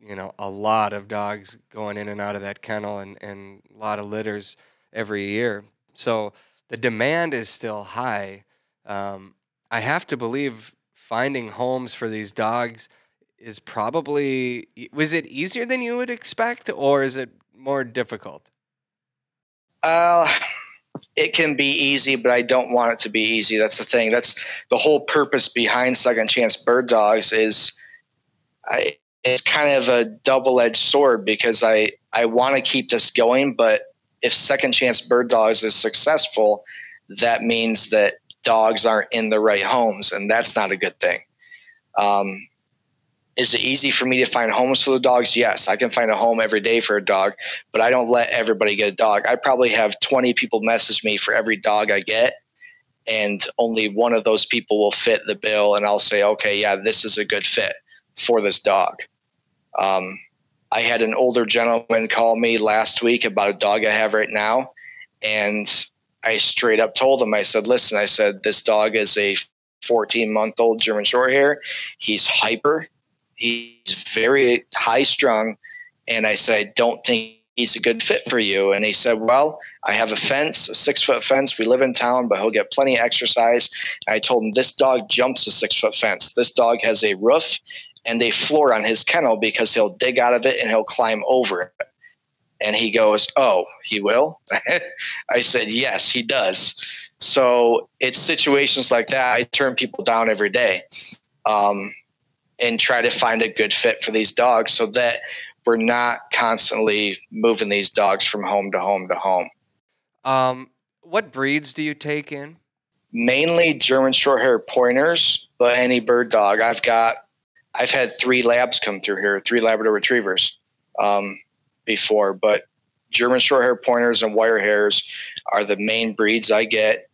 you know a lot of dogs going in and out of that kennel, and and a lot of litters every year. So the demand is still high. Um, I have to believe finding homes for these dogs is probably was it easier than you would expect or is it more difficult?
Uh, it can be easy, but I don't want it to be easy. That's the thing. That's the whole purpose behind Second Chance Bird Dogs is I it's kind of a double-edged sword because I I want to keep this going, but if Second Chance Bird Dogs is successful, that means that dogs aren't in the right homes, and that's not a good thing. Um, is it easy for me to find homes for the dogs? Yes, I can find a home every day for a dog, but I don't let everybody get a dog. I probably have 20 people message me for every dog I get, and only one of those people will fit the bill, and I'll say, okay, yeah, this is a good fit for this dog. Um, I had an older gentleman call me last week about a dog I have right now, and I straight up told him, I said, listen, I said, this dog is a 14 month old German short hair. He's hyper. He's very high strung. And I said, I don't think he's a good fit for you. And he said, Well, I have a fence, a six foot fence. We live in town, but he'll get plenty of exercise. I told him, This dog jumps a six foot fence. This dog has a roof and a floor on his kennel because he'll dig out of it and he'll climb over it. And he goes, Oh, he will? I said, Yes, he does. So it's situations like that. I turn people down every day um, and try to find a good fit for these dogs so that we're not constantly moving these dogs from home to home to home.
Um, what breeds do you take in?
Mainly German short hair pointers, but any bird dog. I've got, I've had three labs come through here, three Labrador retrievers um, before, but German short hair pointers and wire hairs are the main breeds I get.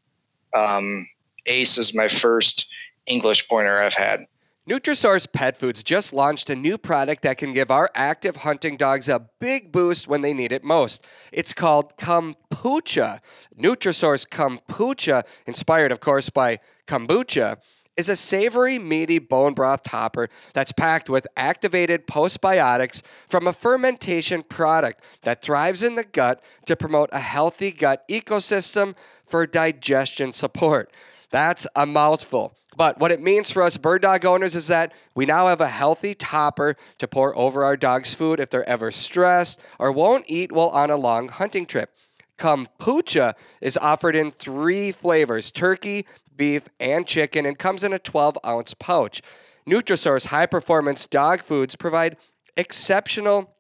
Um, Ace is my first English pointer I've had.
Nutrisource Pet Foods just launched a new product that can give our active hunting dogs a big boost when they need it most. It's called Kombucha. Nutrisource Kombucha, inspired, of course, by kombucha, is a savory, meaty bone broth topper that's packed with activated postbiotics from a fermentation product that thrives in the gut to promote a healthy gut ecosystem for digestion support. That's a mouthful. But what it means for us bird dog owners is that we now have a healthy topper to pour over our dog's food if they're ever stressed or won't eat while on a long hunting trip. Kombucha is offered in three flavors turkey, beef, and chicken and comes in a 12 ounce pouch. Nutrisource high performance dog foods provide exceptional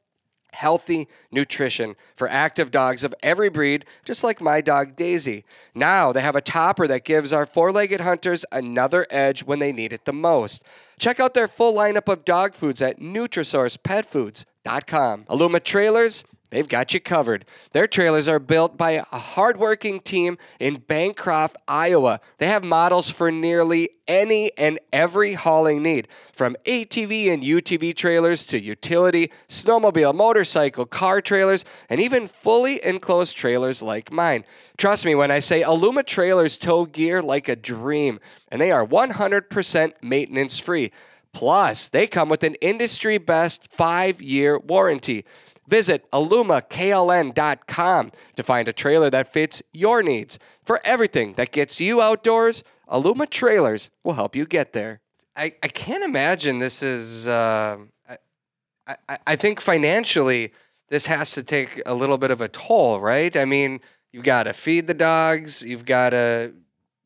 healthy nutrition for active dogs of every breed, just like my dog Daisy. Now they have a topper that gives our four legged hunters another edge when they need it the most. Check out their full lineup of dog foods at NutrisourcePetFoods.com. Aluma Trailers They've got you covered. Their trailers are built by a hardworking team in Bancroft, Iowa. They have models for nearly any and every hauling need, from ATV and UTV trailers to utility, snowmobile, motorcycle, car trailers, and even fully enclosed trailers like mine. Trust me when I say Aluma trailers tow gear like a dream, and they are 100% maintenance free. Plus, they come with an industry best five year warranty. Visit alumaklm.com to find a trailer that fits your needs. For everything that gets you outdoors, Aluma Trailers will help you get there. I, I can't imagine this is, uh, I, I, I think financially, this has to take a little bit of a toll, right? I mean, you've got to feed the dogs, you've got to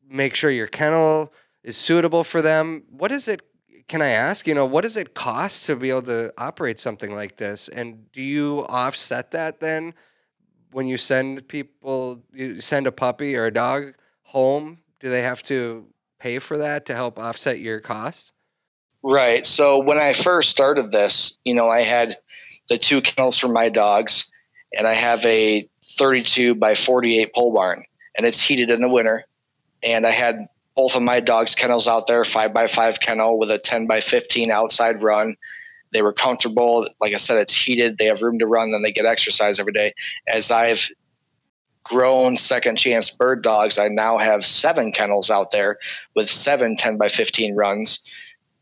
make sure your kennel is suitable for them. What is it can I ask, you know, what does it cost to be able to operate something like this? And do you offset that then when you send people, you send a puppy or a dog home? Do they have to pay for that to help offset your costs?
Right. So when I first started this, you know, I had the two kennels for my dogs, and I have a 32 by 48 pole barn, and it's heated in the winter. And I had both of my dogs' kennels out there, five by five kennel with a 10 by 15 outside run. They were comfortable. Like I said, it's heated. They have room to run, then they get exercise every day. As I've grown second chance bird dogs, I now have seven kennels out there with seven 10 by 15 runs.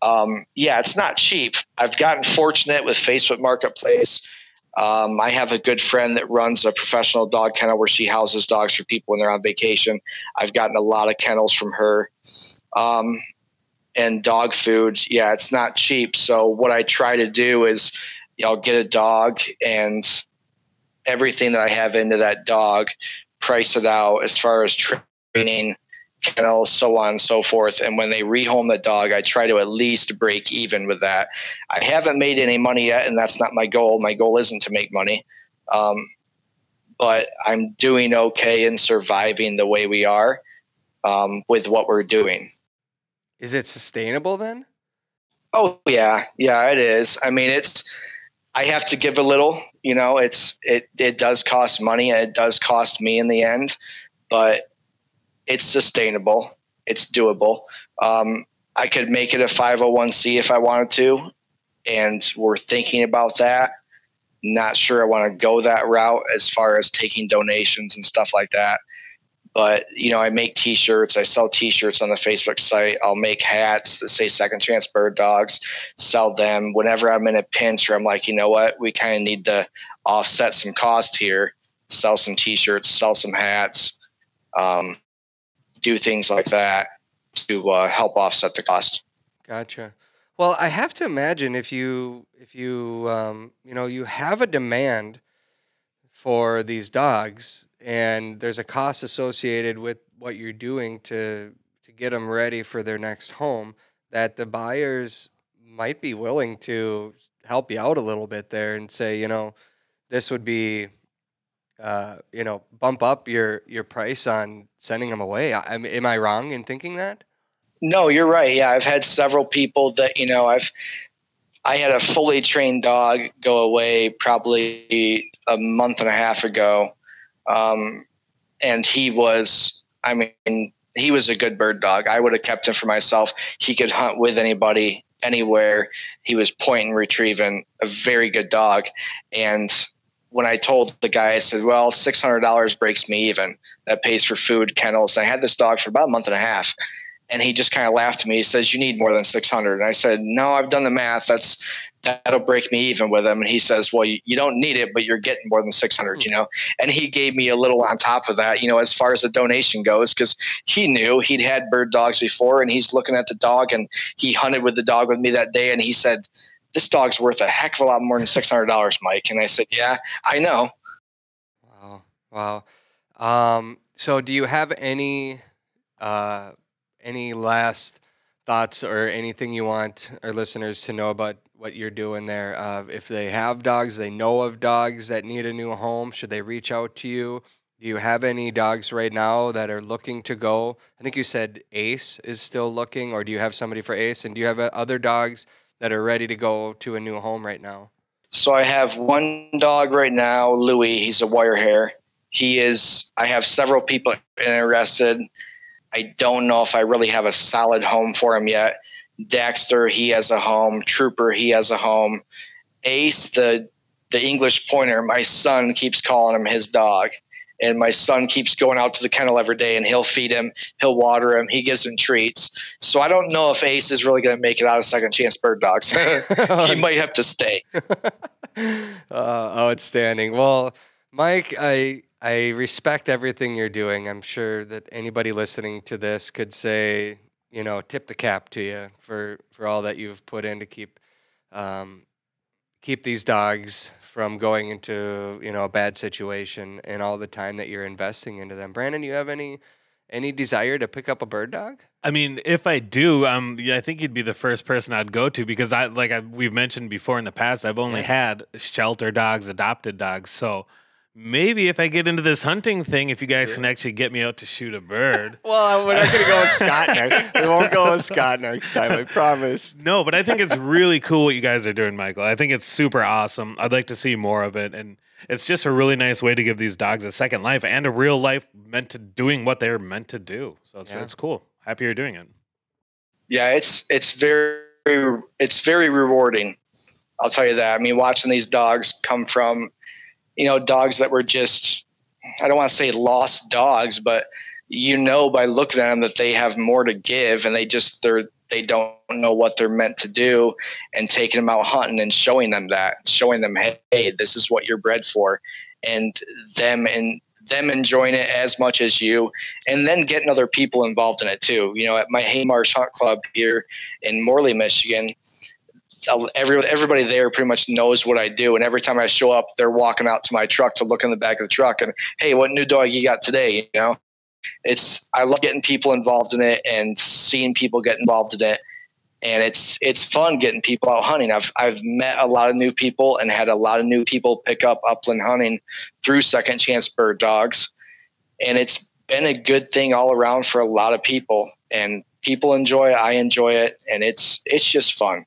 Um, yeah, it's not cheap. I've gotten fortunate with Facebook Marketplace. Um, I have a good friend that runs a professional dog kennel where she houses dogs for people when they're on vacation. I've gotten a lot of kennels from her. Um, and dog food, yeah, it's not cheap. So what I try to do is, you know, get a dog and everything that I have into that dog, price it out as far as training, kennels, so on and so forth. And when they rehome the dog, I try to at least break even with that. I haven't made any money yet, and that's not my goal. My goal isn't to make money. Um, but I'm doing okay in surviving the way we are um, with what we're doing.
Is it sustainable then?
Oh yeah, yeah, it is. I mean, it's. I have to give a little. You know, it's it. It does cost money, and it does cost me in the end. But it's sustainable. It's doable. Um, I could make it a 501c if I wanted to, and we're thinking about that. Not sure I want to go that route as far as taking donations and stuff like that. But you know, I make T-shirts. I sell T-shirts on the Facebook site. I'll make hats that say "Second Chance Bird Dogs." Sell them whenever I'm in a pinch, or I'm like, you know what, we kind of need to offset some cost here. Sell some T-shirts, sell some hats. Um, do things like that to uh, help offset the cost.
Gotcha. Well, I have to imagine if you if you um, you know you have a demand for these dogs and there's a cost associated with what you're doing to to get them ready for their next home that the buyers might be willing to help you out a little bit there and say, you know, this would be uh, you know, bump up your your price on sending them away. I, am I wrong in thinking that?
No, you're right. Yeah, I've had several people that you know I've I had a fully trained dog go away probably a month and a half ago, um, and he was I mean he was a good bird dog. I would have kept him for myself. He could hunt with anybody anywhere. He was point and retrieving, a very good dog, and when I told the guy, I said, well, $600 breaks me even. That pays for food, kennels. And I had this dog for about a month and a half. And he just kind of laughed at me. He says, you need more than 600. And I said, no, I've done the math. That's that'll break me even with him. And he says, well, you, you don't need it, but you're getting more than 600, you hmm. know? And he gave me a little on top of that, you know, as far as the donation goes, because he knew he'd had bird dogs before and he's looking at the dog and he hunted with the dog with me that day. And he said, this dog's worth a heck of a lot more than $600, Mike. And I said, yeah, I know.
Wow. Wow. Um, so do you have any, uh, any last thoughts or anything you want our listeners to know about what you're doing there? Uh, if they have dogs, they know of dogs that need a new home, should they reach out to you? Do you have any dogs right now that are looking to go? I think you said Ace is still looking, or do you have somebody for Ace? And do you have uh, other dogs that are ready to go to a new home right now?
So I have one dog right now, Louis. He's a wire hair. He is. I have several people interested. I don't know if I really have a solid home for him yet. Dexter, he has a home. Trooper, he has a home. Ace, the the English pointer, my son keeps calling him his dog. And my son keeps going out to the kennel every day and he'll feed him, he'll water him, he gives him treats. So I don't know if Ace is really going to make it out of second chance bird dogs. he might have to stay.
uh, outstanding. Well, Mike, I I respect everything you're doing. I'm sure that anybody listening to this could say, you know, tip the cap to you for for all that you've put in to keep um, keep these dogs from going into you know a bad situation and all the time that you're investing into them. Brandon, you have any any desire to pick up a bird dog?
I mean, if I do, um, yeah, I think you'd be the first person I'd go to because I, like I, we've mentioned before in the past, I've only had shelter dogs, adopted dogs. So maybe if I get into this hunting thing, if you guys can actually get me out to shoot a bird.
well, we're not going to go with Scott next. We won't go with Scott next time. I promise.
No, but I think it's really cool what you guys are doing, Michael. I think it's super awesome. I'd like to see more of it, and it's just a really nice way to give these dogs a second life and a real life meant to doing what they're meant to do. So it's
Yeah.
it's cool. Happy you're doing it.
Yeah, it's it's very it's very rewarding. I'll tell you that. I mean, watching these dogs come from, you know, dogs that were just I don't want to say lost dogs, but you know by looking at them that they have more to give and they just they're they don't know what they're meant to do and taking them out hunting and showing them that showing them hey this is what you're bred for and them and them enjoying it as much as you and then getting other people involved in it too. You know at my haymarsh hunt club here in morley michigan every, everybody there pretty much knows what I do. And every time I show up, they're walking out to my truck to look in the back of the truck and, hey, what new dog you got today? You know, it's, I love getting people involved in it and seeing people get involved in it. And it's, it's fun getting people out hunting. I've, I've met a lot of new people and had a lot of new people pick up upland hunting through second chance bird dogs. And it's been a good thing all around for a lot of people and people enjoy it. I enjoy it. And it's, it's just fun.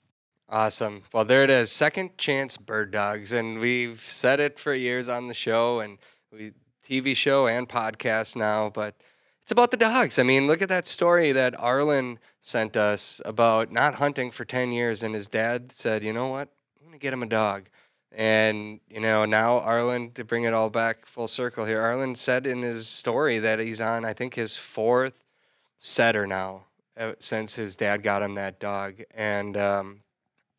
Awesome. Well, there it is. Second chance bird dogs, and we've said it for years on the show and we TV show and podcast now, but it's about the dogs. I mean, look at that story that Arlen sent us about not hunting for 10 years and his dad said, "You know what? I'm going to get him a dog." And, you know, now Arlen to bring it all back full circle here. Arlen said in his story that he's on I think his fourth setter now uh, since his dad got him that dog. And um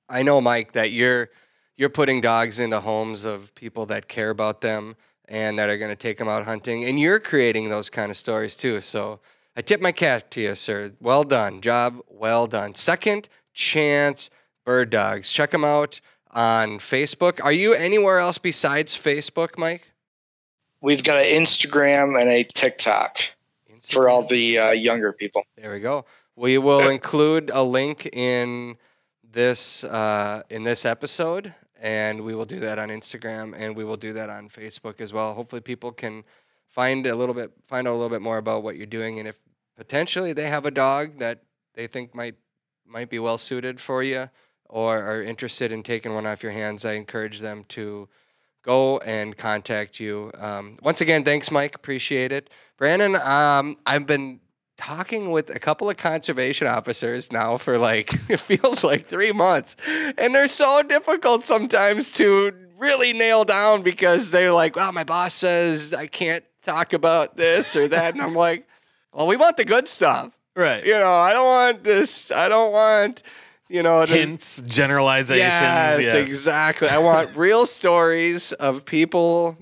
I know, Mike, that you're you're putting dogs into homes of people that care about them and that are going to take them out hunting, and you're creating those kind of stories too. So I tip my cap to you, sir. Well done, job well done. Second chance bird dogs. Check them out on Facebook. Are you anywhere else besides Facebook, Mike?
We've got an Instagram and a TikTok for all the uh, younger people.
There we go. We will include a link in this uh, in this episode, and we will do that on Instagram, and we will do that on Facebook as well. Hopefully, people can find a little bit find out a little bit more about what you're doing, and if potentially they have a dog that they think might might be well suited for you, or are interested in taking one off your hands, I encourage them to go and contact you. Um, once again, thanks, Mike. Appreciate it. Brandon, um, I've been talking with a couple of conservation officers now for like, it feels like three months. And they're so difficult sometimes to really nail down because they're like, well, my boss says I can't talk about this or that. And I'm like, well, we want the good stuff
Right.
you know, I don't want this. I don't want you know, the-
Hints, generalizations.
Yes,
yes.
exactly. I want real stories of people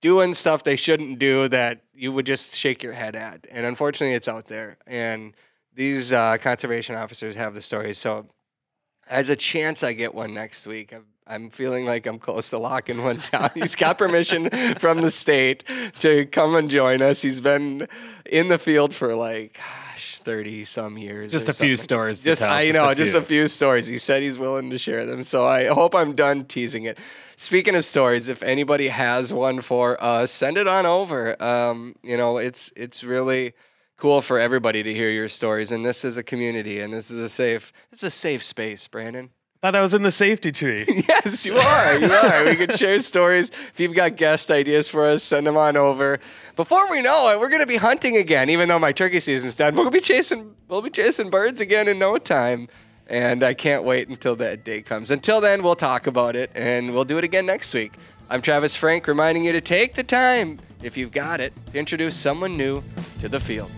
doing stuff they shouldn't do that you would just shake your head at. And unfortunately, it's out there. And these uh, conservation officers have the stories. So, as a chance I get one next week, I'm, I'm feeling like I'm close to locking one down. He's got permission from the state to come and join us. He's been in the field for like, 30 some years.
Just a few
something.
stories. to
Just
tell,
I know, just a few stories. He said he's willing to share them, so I hope I'm done teasing it. Speaking of stories, if anybody has one for us, send it on over. Um, you know, it's it's really cool for everybody to hear your stories, and this is a community, and this is a safe this is a safe space, Brandon.
Thought I was in the safety tree.
Yes, you are. You are. we can share stories. If you've got guest ideas for us, send them on over. Before we know it, we're going to be hunting again. Even though my turkey season's done, we'll be chasing. We'll be chasing birds again in no time. And I can't wait until that day comes. Until then, we'll talk about it, and we'll do it again next week. I'm Travis Frank, reminding you to take the time, if you've got it, to introduce someone new to the field.